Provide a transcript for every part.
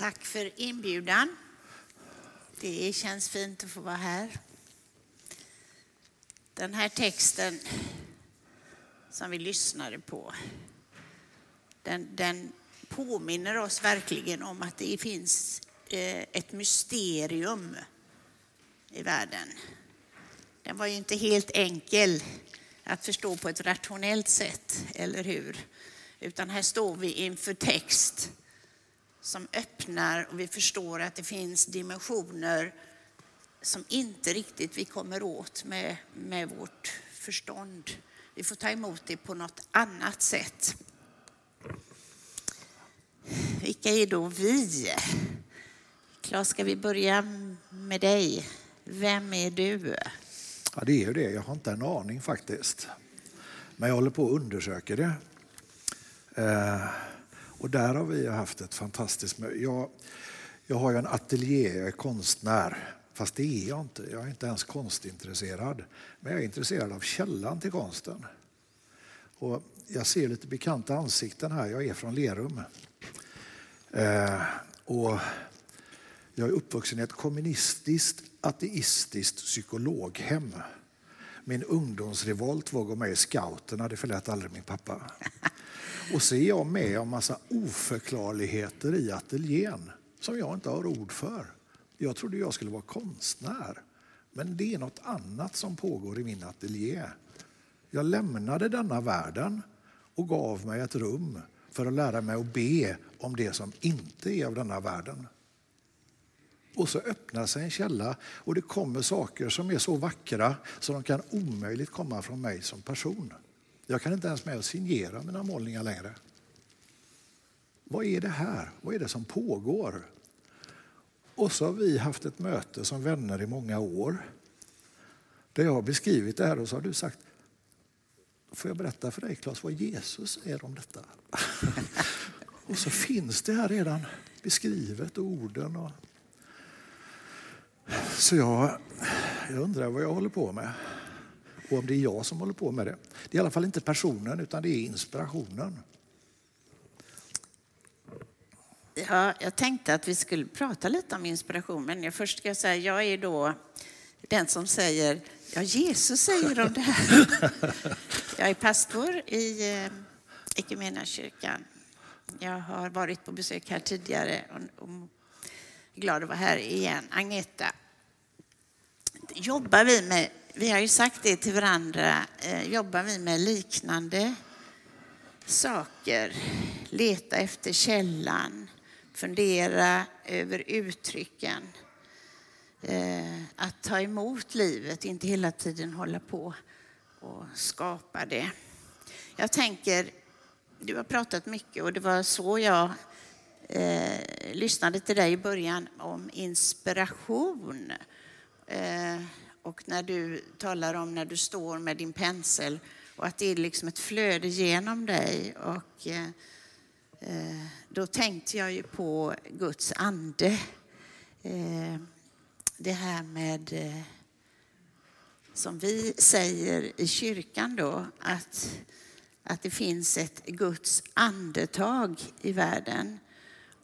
Tack för inbjudan. Det känns fint att få vara här. Den här texten som vi lyssnade på, den, den påminner oss verkligen om att det finns eh, ett mysterium i världen. Den var ju inte helt enkel att förstå på ett rationellt sätt, eller hur? Utan här står vi inför text som öppnar och vi förstår att det finns dimensioner som inte riktigt vi kommer åt med, med vårt förstånd. Vi får ta emot det på något annat sätt. Vilka är då vi? Klas, ska vi börja med dig? Vem är du? Ja, det är ju det. Jag har inte en aning faktiskt. Men jag håller på att undersöka det. Eh, och där har vi haft ett fantastiskt möte. Jag, jag har ju en ateljé, jag är konstnär. Fast det är jag inte. Jag är inte ens konstintresserad. Men jag är intresserad av källan till konsten. Och jag ser lite bekanta ansikten här. Jag är från Lerum. Eh, och jag är uppvuxen i ett kommunistiskt, ateistiskt psykologhem. Min ungdomsrevolt var att gå med i scouterna, det förlät aldrig min pappa. Och så är jag med om massa oförklarligheter i ateljén som jag inte har ord för. Jag trodde jag skulle vara konstnär. Men det är något annat som pågår i min ateljé. Jag lämnade denna världen och gav mig ett rum för att lära mig att be om det som inte är av denna världen. Och så öppnar sig en källa och det kommer saker som är så vackra så de kan omöjligt komma från mig som person. Jag kan inte ens med att signera mina målningar längre. Vad är det här? Vad är det som pågår? Och så har vi haft ett möte som vänner i många år. Där jag har beskrivit det här och så har du sagt Får jag berätta för dig Claes vad Jesus säger om detta? och så finns det här redan beskrivet, orden. Och... Så jag, jag undrar vad jag håller på med och om det är jag som håller på med det. Det är i alla fall inte personen utan det är inspirationen. Ja, jag tänkte att vi skulle prata lite om inspiration, men jag först ska jag säga jag är då den som säger ja, Jesus säger om det här. Jag är pastor i eh, Equmeniakyrkan. Jag har varit på besök här tidigare och, glad att vara här igen. Agneta, jobbar vi med vi har ju sagt det till varandra, eh, jobbar vi med liknande saker, leta efter källan, fundera över uttrycken, eh, att ta emot livet, inte hela tiden hålla på och skapa det. Jag tänker, du har pratat mycket och det var så jag eh, lyssnade till dig i början om inspiration. Eh, och när du talar om när du står med din pensel och att det är liksom ett flöde genom dig. Och, eh, eh då tänkte jag ju på Guds ande. Eh, det här med, eh, som vi säger i kyrkan då, att, att det finns ett Guds andetag i världen.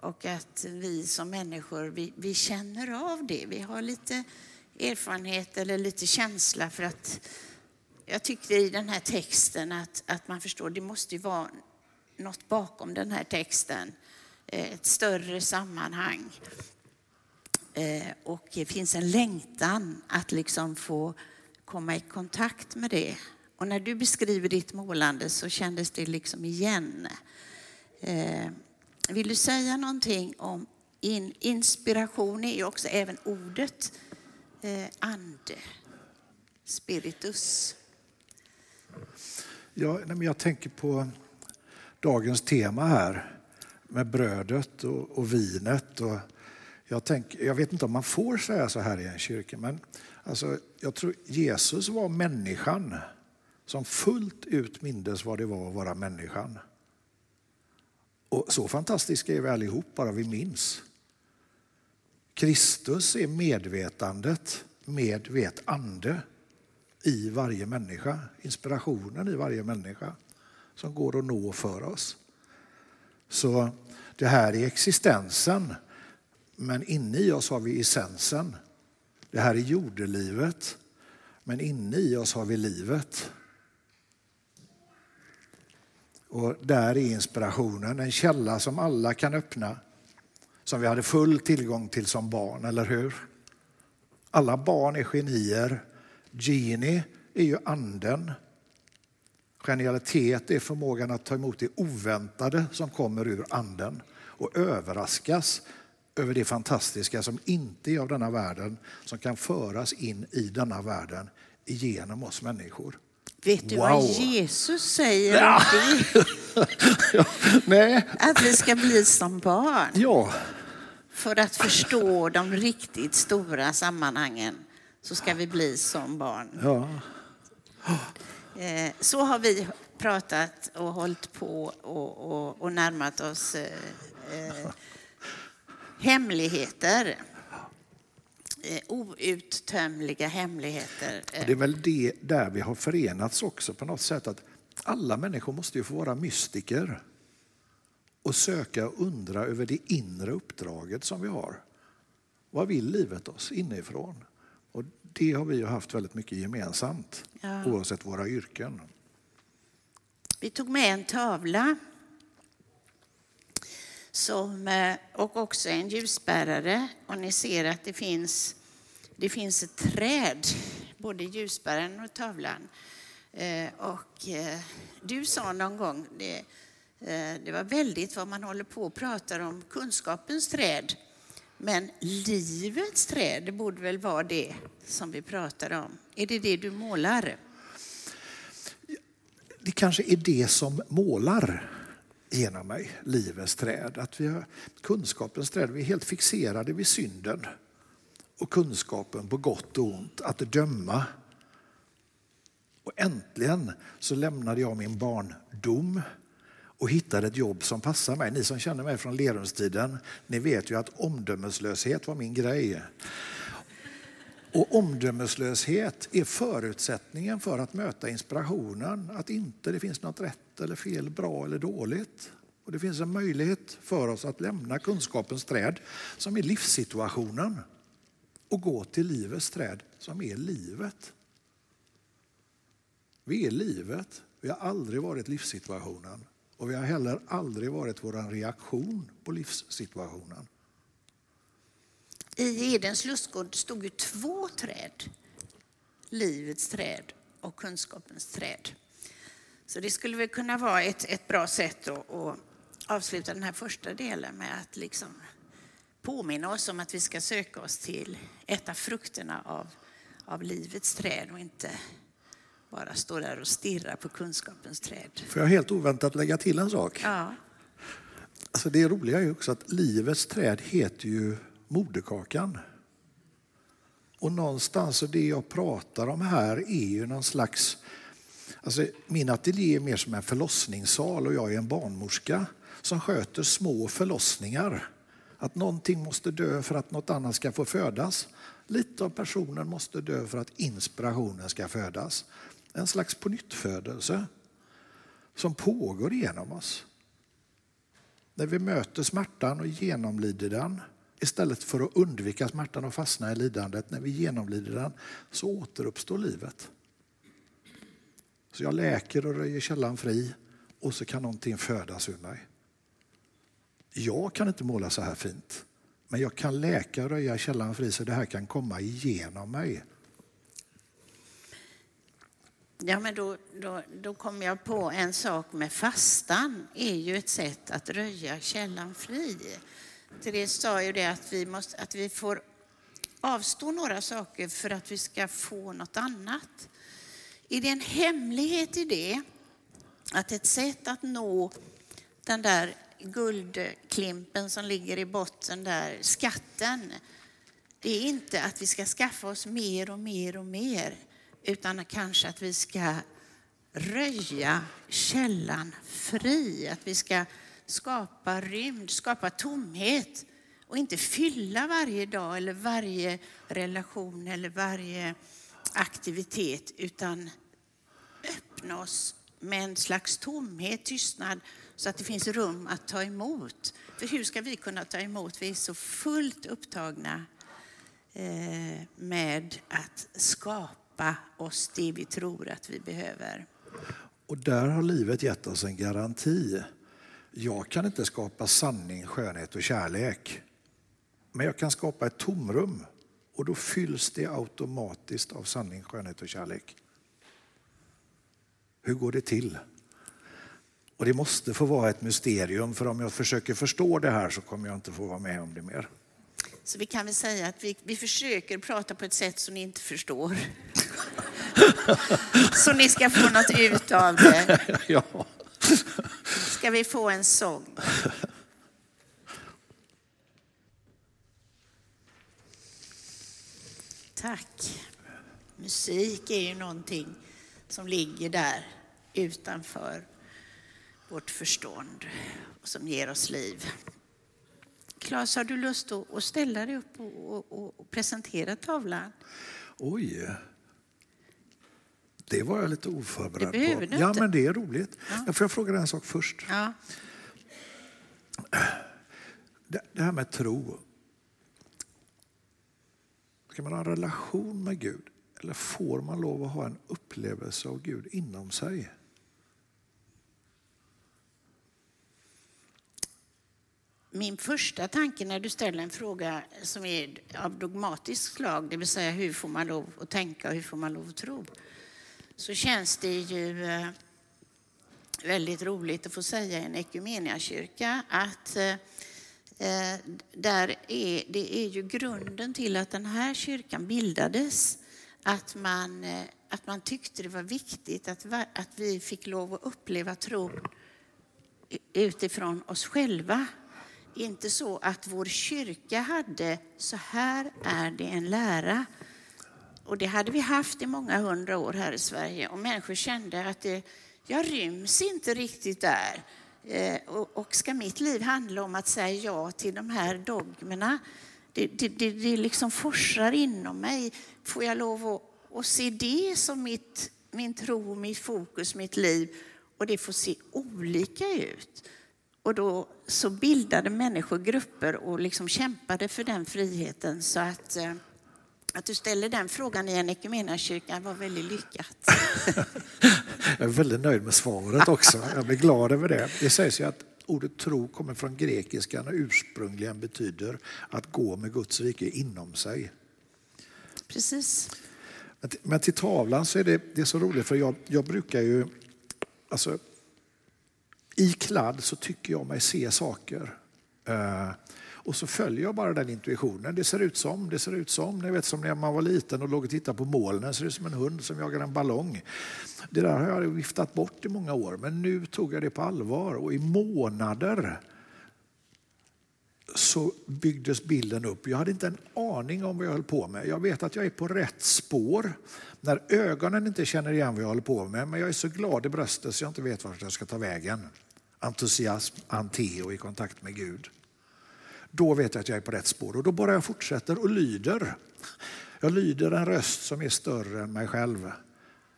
Och att vi som människor, vi, vi känner av det. Vi har lite erfarenhet eller lite känsla för att jag tyckte i den här texten att, att man förstår det måste ju vara något bakom den här texten. Eh, ett större sammanhang. Eh, och det finns en längtan att liksom få komma i kontakt med det. Och när du beskriver ditt målande så kändes det liksom igen. Eh, vill du säga någonting om in, inspiration är ju också även ordet eh, ande, spiritus? Ja, jag tänker på dagens tema här med brödet och, och vinet. Och jag, tänker, jag vet inte om man får säga så här i en kyrka, men alltså, jag tror Jesus var människan som fullt ut mindes vad det var att vara människan. Och så fantastiska är vi allihop, bara vi minns. Kristus är medvetandet med vet ande i varje människa, inspirationen i varje människa som går att nå för oss. Så det här är existensen Men inne i oss har vi essensen. Det här är jordelivet. Men inne i oss har vi livet. Och där är inspirationen, en källa som alla kan öppna. Som vi hade full tillgång till som barn, eller hur? Alla barn är genier. Genie är ju anden. Genialitet är förmågan att ta emot det oväntade som kommer ur anden och överraskas över det fantastiska som inte är av denna världen, som kan föras in i denna världen genom oss människor. Vet du Wow. vad Jesus säger Ja. om det? Att vi ska bli som barn ja, för att förstå de riktigt stora sammanhangen så ska vi bli som barn. ja. Eh, Så har vi pratat och hållit på och, och, och närmat oss eh, eh, hemligheter. Eh, outtömliga hemligheter. Och det är väl det där vi har förenats också på något sätt. att Alla människor måste ju få vara mystiker och söka och undra över det inre uppdraget som vi har. Vad vill livet oss inifrån? Och det har vi ju haft väldigt mycket gemensamt Ja. oavsett våra yrken. Vi tog med en tavla som, eh, och också en ljusbärare. Och ni ser att det finns, det finns ett träd, både ljusbäraren och tavlan. Eh, och eh, du sa någon gång, det, det var väldigt vad man håller på och pratar om kunskapens träd. Men livets träd, det borde väl vara det som vi pratar om. Är det det du målar? Det kanske är det som målar genom mig, livets träd. Att vi har kunskapens träd, vi är helt fixerade vid synden och kunskapen på gott och ont, att döma. Och äntligen så lämnade jag min barndom och hittade ett jobb som passar mig. Ni som känner mig från Lerumstiden, ni vet ju att omdömeslöshet var min grej. Och omdömeslöshet är förutsättningen för att möta inspirationen. Att inte det finns något rätt eller fel, bra eller dåligt. Och det finns en möjlighet för oss att lämna kunskapens träd som är livssituationen och gå till livets träd som är livet. Vi är livet. Vi har aldrig varit livssituationen. Och vi har heller aldrig varit vår reaktion på livssituationen. I Edens lustgård stod ju två träd. Livets träd och kunskapens träd. Så det skulle väl kunna vara ett, ett bra sätt att, att avsluta den här första delen med att liksom påminna oss om att vi ska söka oss till äta frukterna av, av livets träd och inte bara stå där och stirra på kunskapens träd. Får jag helt oväntat lägga till en sak? Ja, Alltså det roliga är ju också att livets träd heter ju moderkakan. Och någonstans, och det jag pratar om här är ju någon slags... Alltså min ateljé är mer som en förlossningssal och jag är en barnmorska som sköter små förlossningar. Att någonting måste dö för att något annat ska få födas. Lite av personen måste dö för att inspirationen ska födas. En slags pånyttfödelse som pågår genom oss. När vi möter smärtan och genomlider den istället för att undvika smärtan och fastna i lidandet, när vi genomlider den så återuppstår livet. Så jag läker och röjer källan fri och så kan någonting födas ur mig. Jag kan inte måla så här fint, men jag kan läka och röja källan fri så det här kan komma igenom mig. Ja, men då, då, då kom jag på en sak med fastan är ju ett sätt att röja källan fri. Therese sa ju det att vi, måste, att vi får avstå några saker för att vi ska få något annat. Är det en hemlighet i det? Att ett sätt att nå den där guldklimpen som ligger i botten där, skatten, det är inte att vi ska skaffa oss mer och mer och mer, utan kanske att vi ska röja källan fri, att vi ska skapa rymd, skapa tomhet och inte fylla varje dag eller varje relation eller varje aktivitet utan öppna oss med en slags tomhet, tystnad så att det finns rum att ta emot. För hur ska vi kunna ta emot? Vi är så fullt upptagna eh, med att skapa oss det vi tror att vi behöver. Och där har livet gett oss en garanti. Jag kan inte skapa sanning, skönhet och kärlek. Men jag kan skapa ett tomrum och då fylls det automatiskt av sanning, skönhet och kärlek. Hur går det till? Och det måste få vara ett mysterium för om jag försöker förstå det här så kommer jag inte få vara med om det mer. Så vi kan väl säga att vi, vi försöker prata på ett sätt som ni inte förstår. så ni ska få något ut av det. ja. Ska vi få en sång? Tack. Musik är ju någonting som ligger där utanför vårt förstånd och som ger oss liv. Claes, har du lust att ställa dig upp och, och presentera tavlan? Oj. Det var jag lite oförberedd det på. Du ja, inte. men det är roligt. Ja. Jag får fråga dig en sak först? Ja. Det här med tro. Ska man ha en relation med Gud eller får man lov att ha en upplevelse av Gud inom sig? Min första tanke när du ställer en fråga som är av dogmatiskt slag, det vill säga hur får man lov att tänka och hur får man lov att tro, så känns det ju eh, väldigt roligt att få säga i en ekumeniakyrka att eh, Eh, där är, det är ju grunden till att den här kyrkan bildades. Att man, eh, att man tyckte det var viktigt att, att vi fick lov att uppleva tron utifrån oss själva inte så att vår kyrka hade, så här är det en lära. Och det hade vi haft i många hundra år här i Sverige och människor kände att det, jag ryms inte riktigt där. Eh, och, och ska mitt liv handla om att säga ja till de här dogmerna? Det, det, det, det liksom forsar inom mig. Får jag lov att, att se det som mitt, min tro, mitt fokus, mitt liv? Och det får se olika ut. Och då så bildade människor grupper och liksom kämpade för den friheten. Så att, eh, att du ställer den frågan i en equmeniakyrka var väldigt lyckat. Jag är väldigt nöjd med svaret också. Jag blir glad över det. Det sägs ju att ordet tro kommer från grekiskan och ursprungligen betyder att gå med Guds rike inom sig. Precis. Men till, men till tavlan så är det, det är så roligt för jag, jag brukar ju, alltså i kladd så tycker jag mig se saker. Uh, och så följer jag bara den intuitionen. Det ser ut som, det ser ut som. Ni vet som när man var liten och låg och tittade på molnen, ser ut som en hund som jagar en ballong. Det där har jag viftat bort i många år, men nu tog jag det på allvar och i månader så byggdes bilden upp. Jag hade inte en aning om vad jag höll på med. Jag vet att jag är på rätt spår när ögonen inte känner igen vad jag håller på med, men jag är så glad i bröstet så jag inte vet vart jag ska ta vägen. Entusiasm, anteo i kontakt med Gud. Då vet jag att jag är på rätt spår och då bara jag fortsätter och lyder. Jag lyder en röst som är större än mig själv.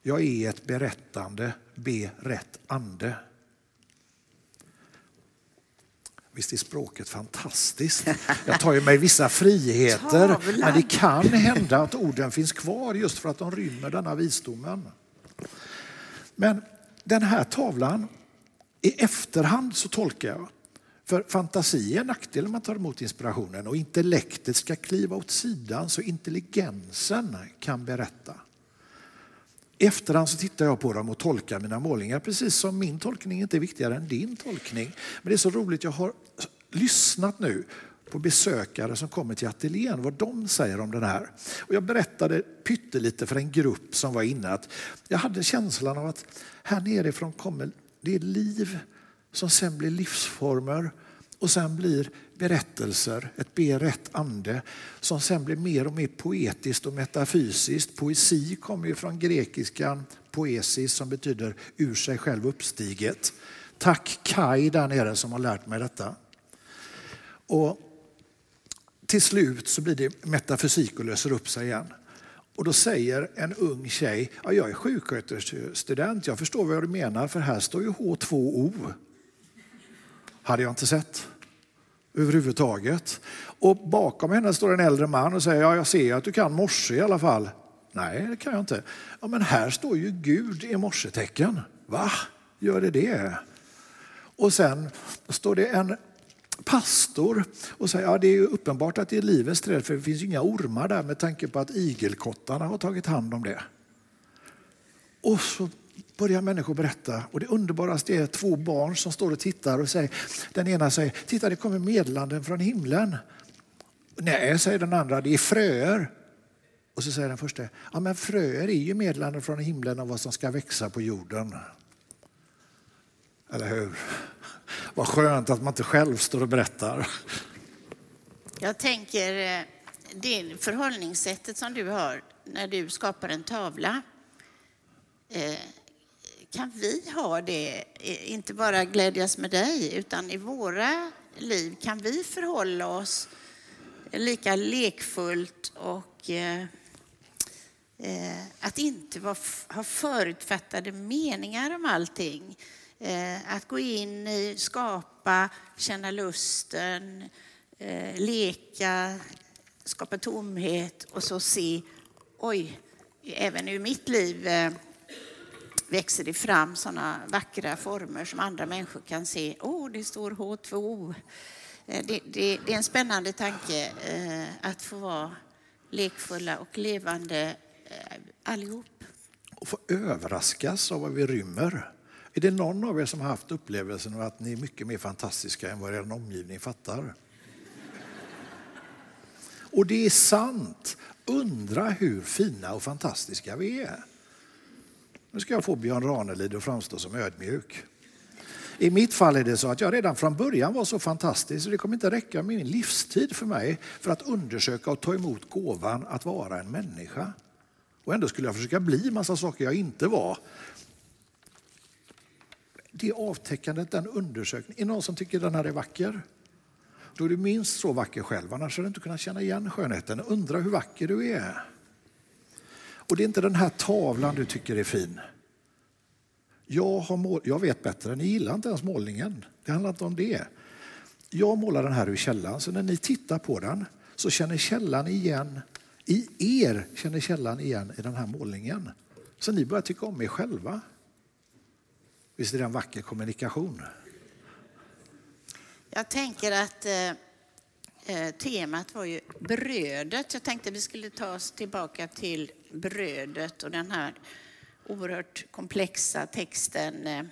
Jag är ett berättande, berätt ande. Visst är språket fantastiskt? Jag tar ju mig vissa friheter, men det kan hända att orden finns kvar just för att de rymmer denna visdomen. Men den här tavlan, i efterhand så tolkar jag, för fantasi är en nackdel när man tar emot inspirationen och intellektet ska kliva åt sidan så intelligensen kan berätta. I efterhand så tittar jag på dem och tolkar mina målningar precis som min tolkning inte är viktigare än din tolkning. Men det är så roligt, jag har lyssnat nu på besökare som kommer till ateljén, vad de säger om den här. Och jag berättade pyttelite för en grupp som var inne att jag hade känslan av att här nerifrån kommer det är liv som sen blir livsformer och sen blir berättelser, ett berätt ande som sen blir mer och mer poetiskt och metafysiskt. Poesi kommer ju från grekiskan poesis som betyder ur sig själv uppstiget. Tack Kai där nere som har lärt mig detta. Och till slut så blir det metafysik och löser upp sig igen. Och då säger en ung tjej, ja, jag är sjuksköterskestudent, jag förstår vad du menar för här står ju H2O hade jag inte sett överhuvudtaget. Och bakom henne står en äldre man och säger, ja jag ser att du kan morse i alla fall. Nej, det kan jag inte. Ja, men här står ju Gud i morsetecken. Va? Gör det det? Och sen står det en pastor och säger ja, det är uppenbart att det är livets träd för det finns inga ormar där med tanke på att igelkottarna har tagit hand om det. Och så börjar människor berätta och det underbaraste är två barn som står och tittar och säger, den ena säger titta det kommer meddelanden från himlen. Nej, säger den andra, det är fröer. Och så säger den första, ja men fröer är ju meddelanden från himlen om vad som ska växa på jorden. Eller hur? Vad skönt att man inte själv står och berättar. Jag tänker, eh, det förhållningssättet som du har när du skapar en tavla, eh, kan vi ha det, inte bara glädjas med dig, utan i våra liv, kan vi förhålla oss lika lekfullt och eh, eh, att inte ha förutfattade meningar om allting. Eh, att gå in i, skapa, känna lusten, eh, leka, skapa tomhet och så se, oj, även ur mitt liv eh, växer det fram sådana vackra former som andra människor kan se. Åh, oh, det står H2O. Eh, det, det, det, är en spännande tanke eh, att få vara lekfulla och levande eh, allihop. Och få överraskas av vad vi rymmer. Är det någon av er som har haft upplevelsen av att ni är mycket mer fantastiska än vad er omgivning fattar? Och det är sant. Undra hur fina och fantastiska vi är. Nu ska jag få Björn Ranelid att framstå som ödmjuk. I mitt fall är det så att jag redan från början var så fantastisk så det kommer inte räcka med min livstid för mig för att undersöka och ta emot gåvan att vara en människa. Och ändå skulle jag försöka bli massa saker jag inte var det avtäckandet, den undersökningen. Är det någon som tycker den här är vacker? Då är du minst så vacker själv, annars hade du inte kunnat känna igen skönheten. Undra hur vacker du är. Och det är inte den här tavlan du tycker är fin. Jag, har mål, jag vet bättre, ni gillar inte ens målningen. Det handlar inte om det. Jag målar den här ur källan, så när ni tittar på den så känner källan igen, i er känner källan igen i den här målningen. Så ni börjar tycka om er själva. Visst är det en vacker kommunikation? Jag tänker att eh, eh, temat var ju brödet. Jag tänkte vi skulle ta oss tillbaka till brödet och den här oerhört komplexa texten. Eh,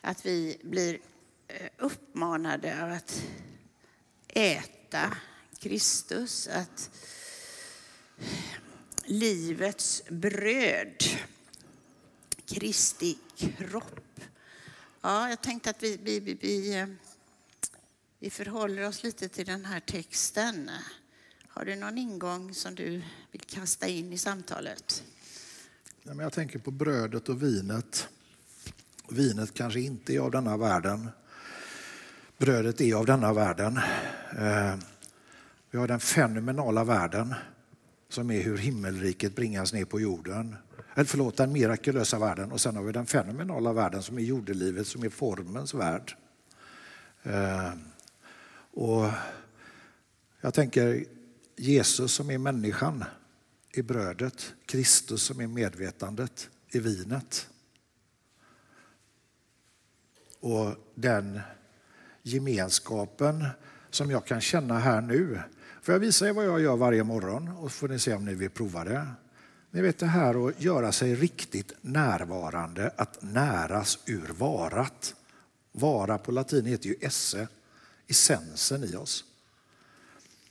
att vi blir eh, uppmanade av att äta Kristus, att livets bröd Kristi kropp. Ja, jag tänkte att vi, vi, vi, eh, vi, förhåller oss lite till den här texten. Har du någon ingång som du vill kasta in i samtalet? Jag tänker på brödet och vinet. Vinet kanske inte är av denna världen. Brödet är av denna världen. Eh, vi har den fenomenala världen som är hur himmelriket bringas ner på jorden eller förlåt, den mirakulösa världen och sen har vi den fenomenala världen som är jordelivet, som är formens värld. Eh, och jag tänker Jesus som är människan i brödet, Kristus som är medvetandet i vinet. Och den gemenskapen som jag kan känna här nu. Får jag visa er vad jag gör varje morgon och får ni se om ni vill prova det. Ni vet det här att göra sig riktigt närvarande, att näras ur varat. Vara på latin heter ju esse, essensen i oss.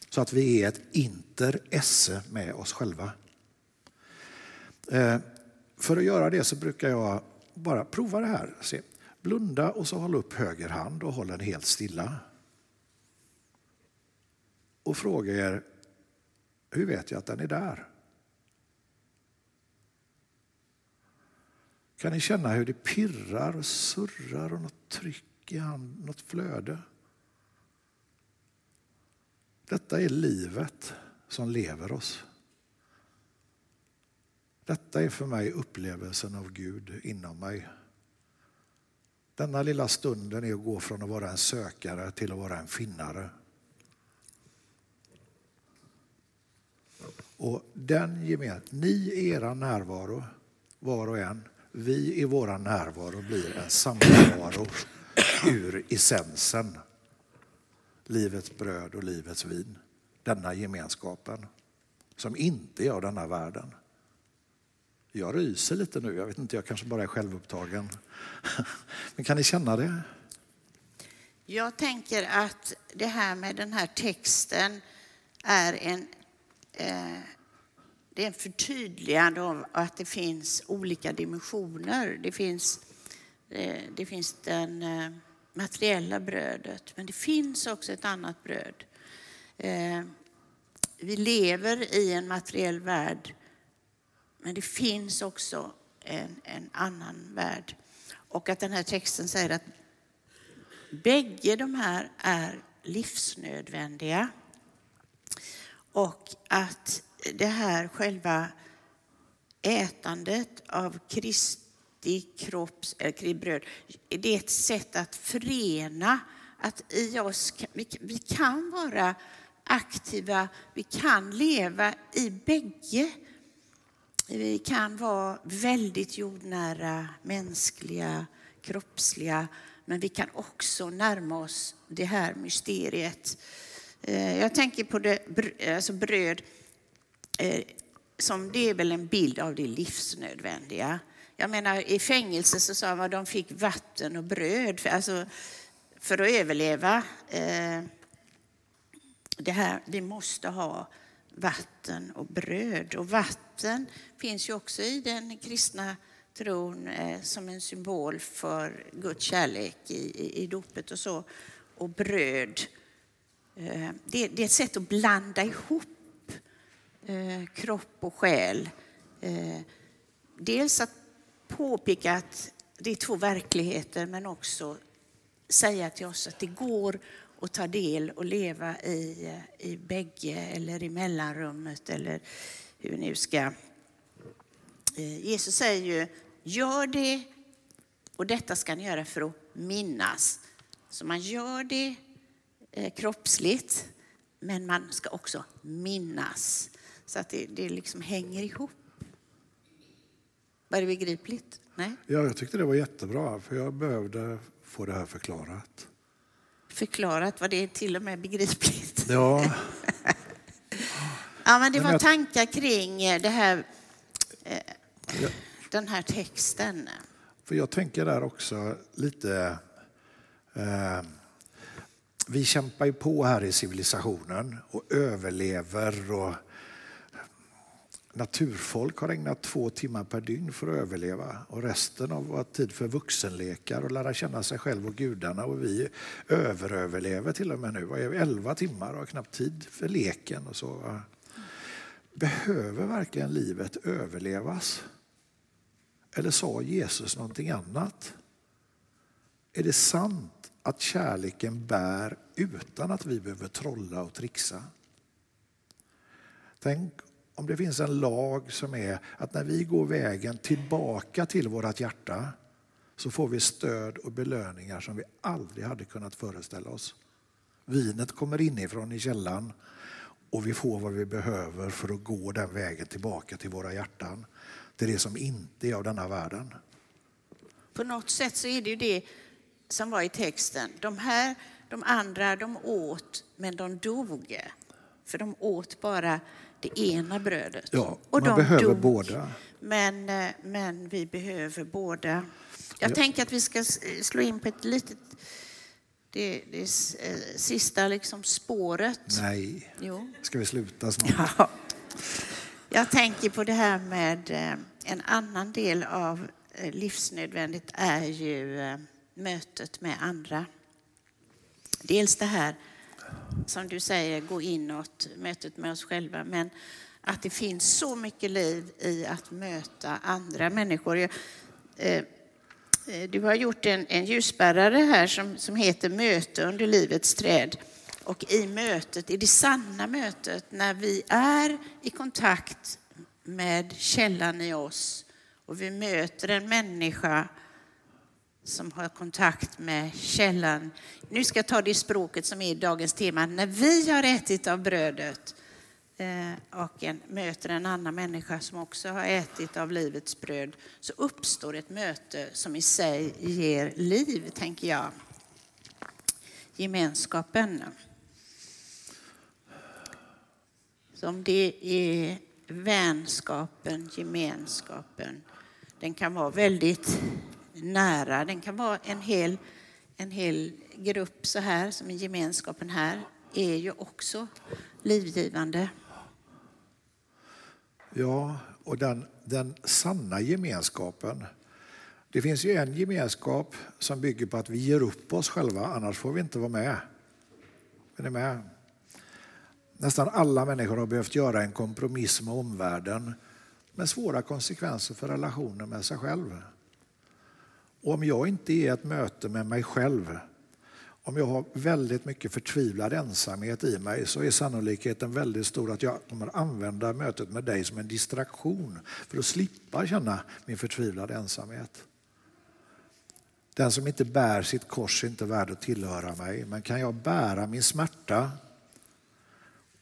Så att vi är ett inter esse med oss själva. Eh, för att göra det så brukar jag bara prova det här. Se. Blunda och så håll upp höger hand och håll den helt stilla. Och fråga er, hur vet jag att den är där? Kan ni känna hur det pirrar och surrar och något tryck i handen, något flöde? Detta är livet som lever oss. Detta är för mig upplevelsen av Gud inom mig. Denna lilla stunden är att gå från att vara en sökare till att vara en finnare. Och den gemen, ni i era närvaro, var och en, vi i vår närvaro blir en samvaro ur essensen. Livets bröd och livets vin. Denna gemenskapen som inte är av denna världen. Jag ryser lite nu, jag vet inte, jag kanske bara är självupptagen. Men kan ni känna det? Jag tänker att det här med den här texten är en, eh, det är en förtydligande av att det finns olika dimensioner. Det finns, eh, det finns den eh, materiella brödet, men det finns också ett annat bröd. Eh, vi lever i en materiell värld, men det finns också en, en annan värld. Och att den här texten säger att bägge de här är livsnödvändiga. Och att det här själva ätandet av Kristus Kristi kropps eh, eller bröd, det är ett sätt att förena att i oss, vi, vi kan vara aktiva, vi kan leva i bägge. Vi kan vara väldigt jordnära, mänskliga, kroppsliga, men vi kan också närma oss det här mysteriet. Eh, jag tänker på det, alltså bröd, eh, som det är väl en bild av det livsnödvändiga. Jag menar, i fängelse så sa man att de fick vatten och bröd, alltså för att överleva. Eh, det här, vi måste ha vatten och bröd. Och vatten finns ju också i den kristna tron eh, som en symbol för Guds kärlek i, i, i dopet och så. Och bröd, eh, det, det, är ett sätt att blanda ihop eh, kropp och själ. Eh, dels att påpeka att det är två verkligheter men också säga till oss att det går att ta del och leva i, eh, i bägge eller i mellanrummet eller hur ni ska... Eh, Jesus säger ju, gör det och detta ska ni göra för att minnas. Så man gör det eh, kroppsligt, men man ska också minnas. Så att det, det liksom hänger ihop. Var det begripligt? Nej? Ja, jag tyckte det var jättebra, för jag behövde få det här förklarat förklarat vad det är till och med begripligt. Ja. ja, men det var tankar kring eh, det här, eh, den här texten. För jag tänker där också lite... Eh, vi kämpar ju på här i civilisationen och överlever och naturfolk har ägnat två timmar per dygn för att överleva och resten av vår tid för vuxenlekar och lära känna sig själv och gudarna. Och vi överöverlever till och med nu. är vi? 11 timmar och har knappt tid för leken. och så. Behöver verkligen livet överlevas? Eller sa Jesus någonting annat? Är det sant att kärleken bär utan att vi behöver trolla och trixa? Tänk om det finns en lag som är att när vi går vägen tillbaka till vårt hjärta så får vi stöd och belöningar som vi aldrig hade kunnat föreställa oss. Vinet kommer inifrån i källan och vi får vad vi behöver för att gå den vägen tillbaka till våra hjärtan. Till det som inte är av denna världen. På något sätt så är det ju det som var i texten. De här, de andra, de åt men de dog. För de åt bara det ena brödet. Ja, och man behöver dog. båda. Men, eh, men vi behöver båda. Jag ja. tänker att vi ska slå in på ett litet det, det eh, sista liksom spåret. Nej, jo. ska vi sluta snart? Ja. Jag tänker på det här med eh, en annan del av livsnödvändigt är ju mötet med andra. Dels det här som du säger, gå inåt, mötet med oss själva. Men att det finns så mycket liv i att möta andra människor. Jag, eh, eh, du har gjort en, en ljusbärare här som, som heter Möte under livets träd. Och i mötet, i det sanna mötet, när vi är i kontakt med källan i oss och vi möter en människa som har kontakt med källan. Nu ska jag ta det språket som är dagens tema. När vi har ätit av brödet eh, och en, möter en annan människa som också har ätit av livets bröd så uppstår ett möte som i sig ger liv, tänker jag. Gemenskapen. Som det är vänskapen, gemenskapen. Den kan vara väldigt nära. Den kan vara en hel, en hel grupp så här, som i gemenskapen här, är ju också livgivande. Ja, och den, den sanna gemenskapen. Det finns ju en gemenskap som bygger på att vi ger upp oss själva, annars får vi inte vara med. Är ni med? Nästan alla människor har behövt göra en kompromiss med omvärlden med svåra konsekvenser för relationen med sig själv. Och om jag inte är ett möte med mig själv, om jag har väldigt mycket förtvivlad ensamhet i mig så är sannolikheten väldigt stor att jag kommer använda mötet med dig som en distraktion för att slippa känna min förtvivlade ensamhet. Den som inte bär sitt kors är inte värd att tillhöra mig, men kan jag bära min smärta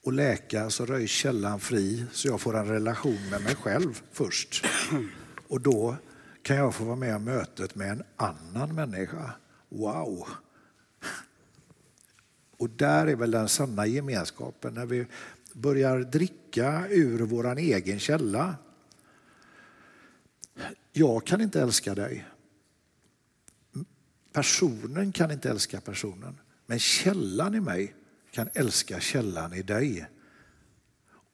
och läka så röjs källan fri så jag får en relation med mig själv först. Och då kan jag få vara med om mötet med en annan människa. Wow! Och där är väl den sanna gemenskapen, när vi börjar dricka ur vår egen källa. Jag kan inte älska dig. Personen kan inte älska personen, men källan i mig kan älska källan i dig.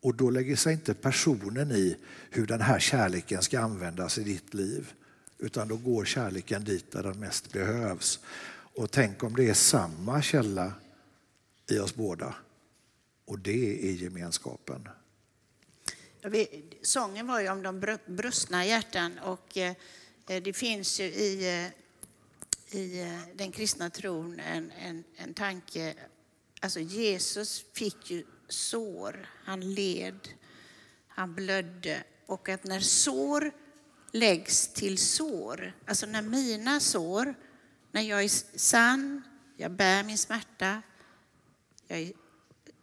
Och då lägger sig inte personen i hur den här kärleken ska användas i ditt liv. Utan då går kärleken dit där den mest behövs. Och tänk om det är samma källa i oss båda. Och det är gemenskapen. Vet, sången var ju om de brustna hjärtan och eh, det finns ju i, eh, i eh, den kristna tron en, en, en tanke Alltså Jesus fick ju sår, han led, han blödde. Och att när sår läggs till sår, alltså när mina sår, när jag är sann, jag bär min smärta, jag är,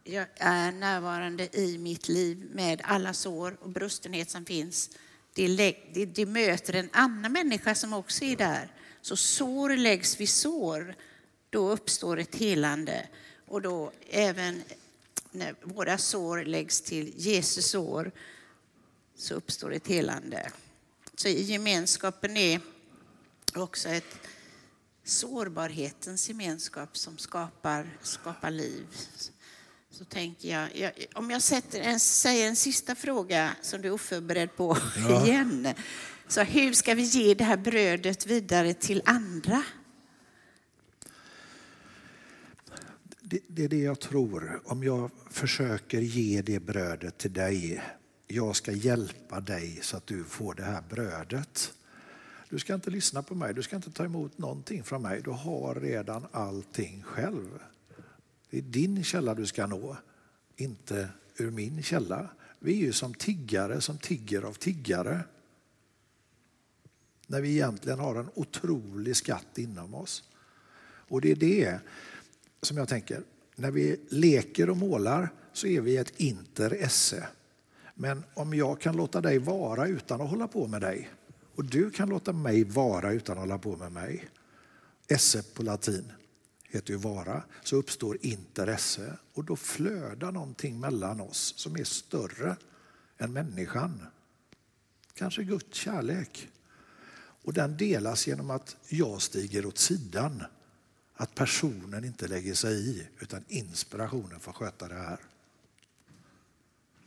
jag är närvarande i mitt liv med alla sår och brustenhet som finns. Det, det, det möter en annan människa som också är där. Så sår läggs vid sår, då uppstår ett helande. Och då även när våra sår läggs till Jesus sår så uppstår ett helande. Så gemenskapen är också ett sårbarhetens gemenskap som skapar, skapar liv. Så tänker jag, jag om jag sätter en, säger en sista fråga som du är oförberedd på ja. igen. Så hur ska vi ge det här brödet vidare till andra? det, det är det jag tror. Om jag försöker ge det brödet till dig, jag ska hjälpa dig så att du får det här brödet. Du ska inte lyssna på mig, du ska inte ta emot någonting från mig. Du har redan allting själv. Det är din källa du ska nå, inte ur min källa. Vi är ju som tiggare som tigger av tiggare. När vi egentligen har en otrolig skatt inom oss. Och det är det som jag tänker, när vi leker och målar så är vi ett inter-esse. Men om jag kan låta dig vara utan att hålla på med dig och du kan låta mig vara utan att hålla på med mig. Esse på latin heter ju vara, så uppstår interesse och då flödar någonting mellan oss som är större än människan. Kanske Guds kärlek. Och den delas genom att jag stiger åt sidan att personen inte lägger sig i utan inspirationen får sköta det här.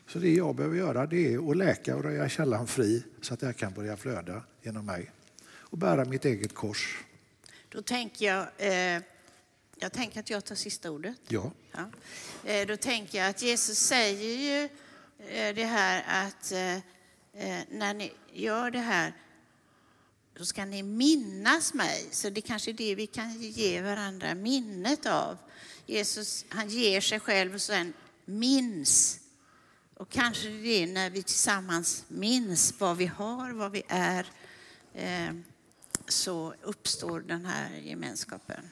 Så det jag behöver göra det är att läka och röja källan fri så att här kan börja flöda genom mig och bära mitt eget kors. Då tänker jag, eh, jag tänker att jag tar sista ordet. Ja. ja. Eh, då tänker jag att Jesus säger ju eh, det här att eh, eh, när ni gör det här då ska ni minnas mig. Så det kanske är det vi kan ge varandra minnet av. Jesus han ger sig själv och sen minns. Och kanske det är när vi tillsammans minns vad vi har, vad vi är. Eh, så uppstår den här gemenskapen.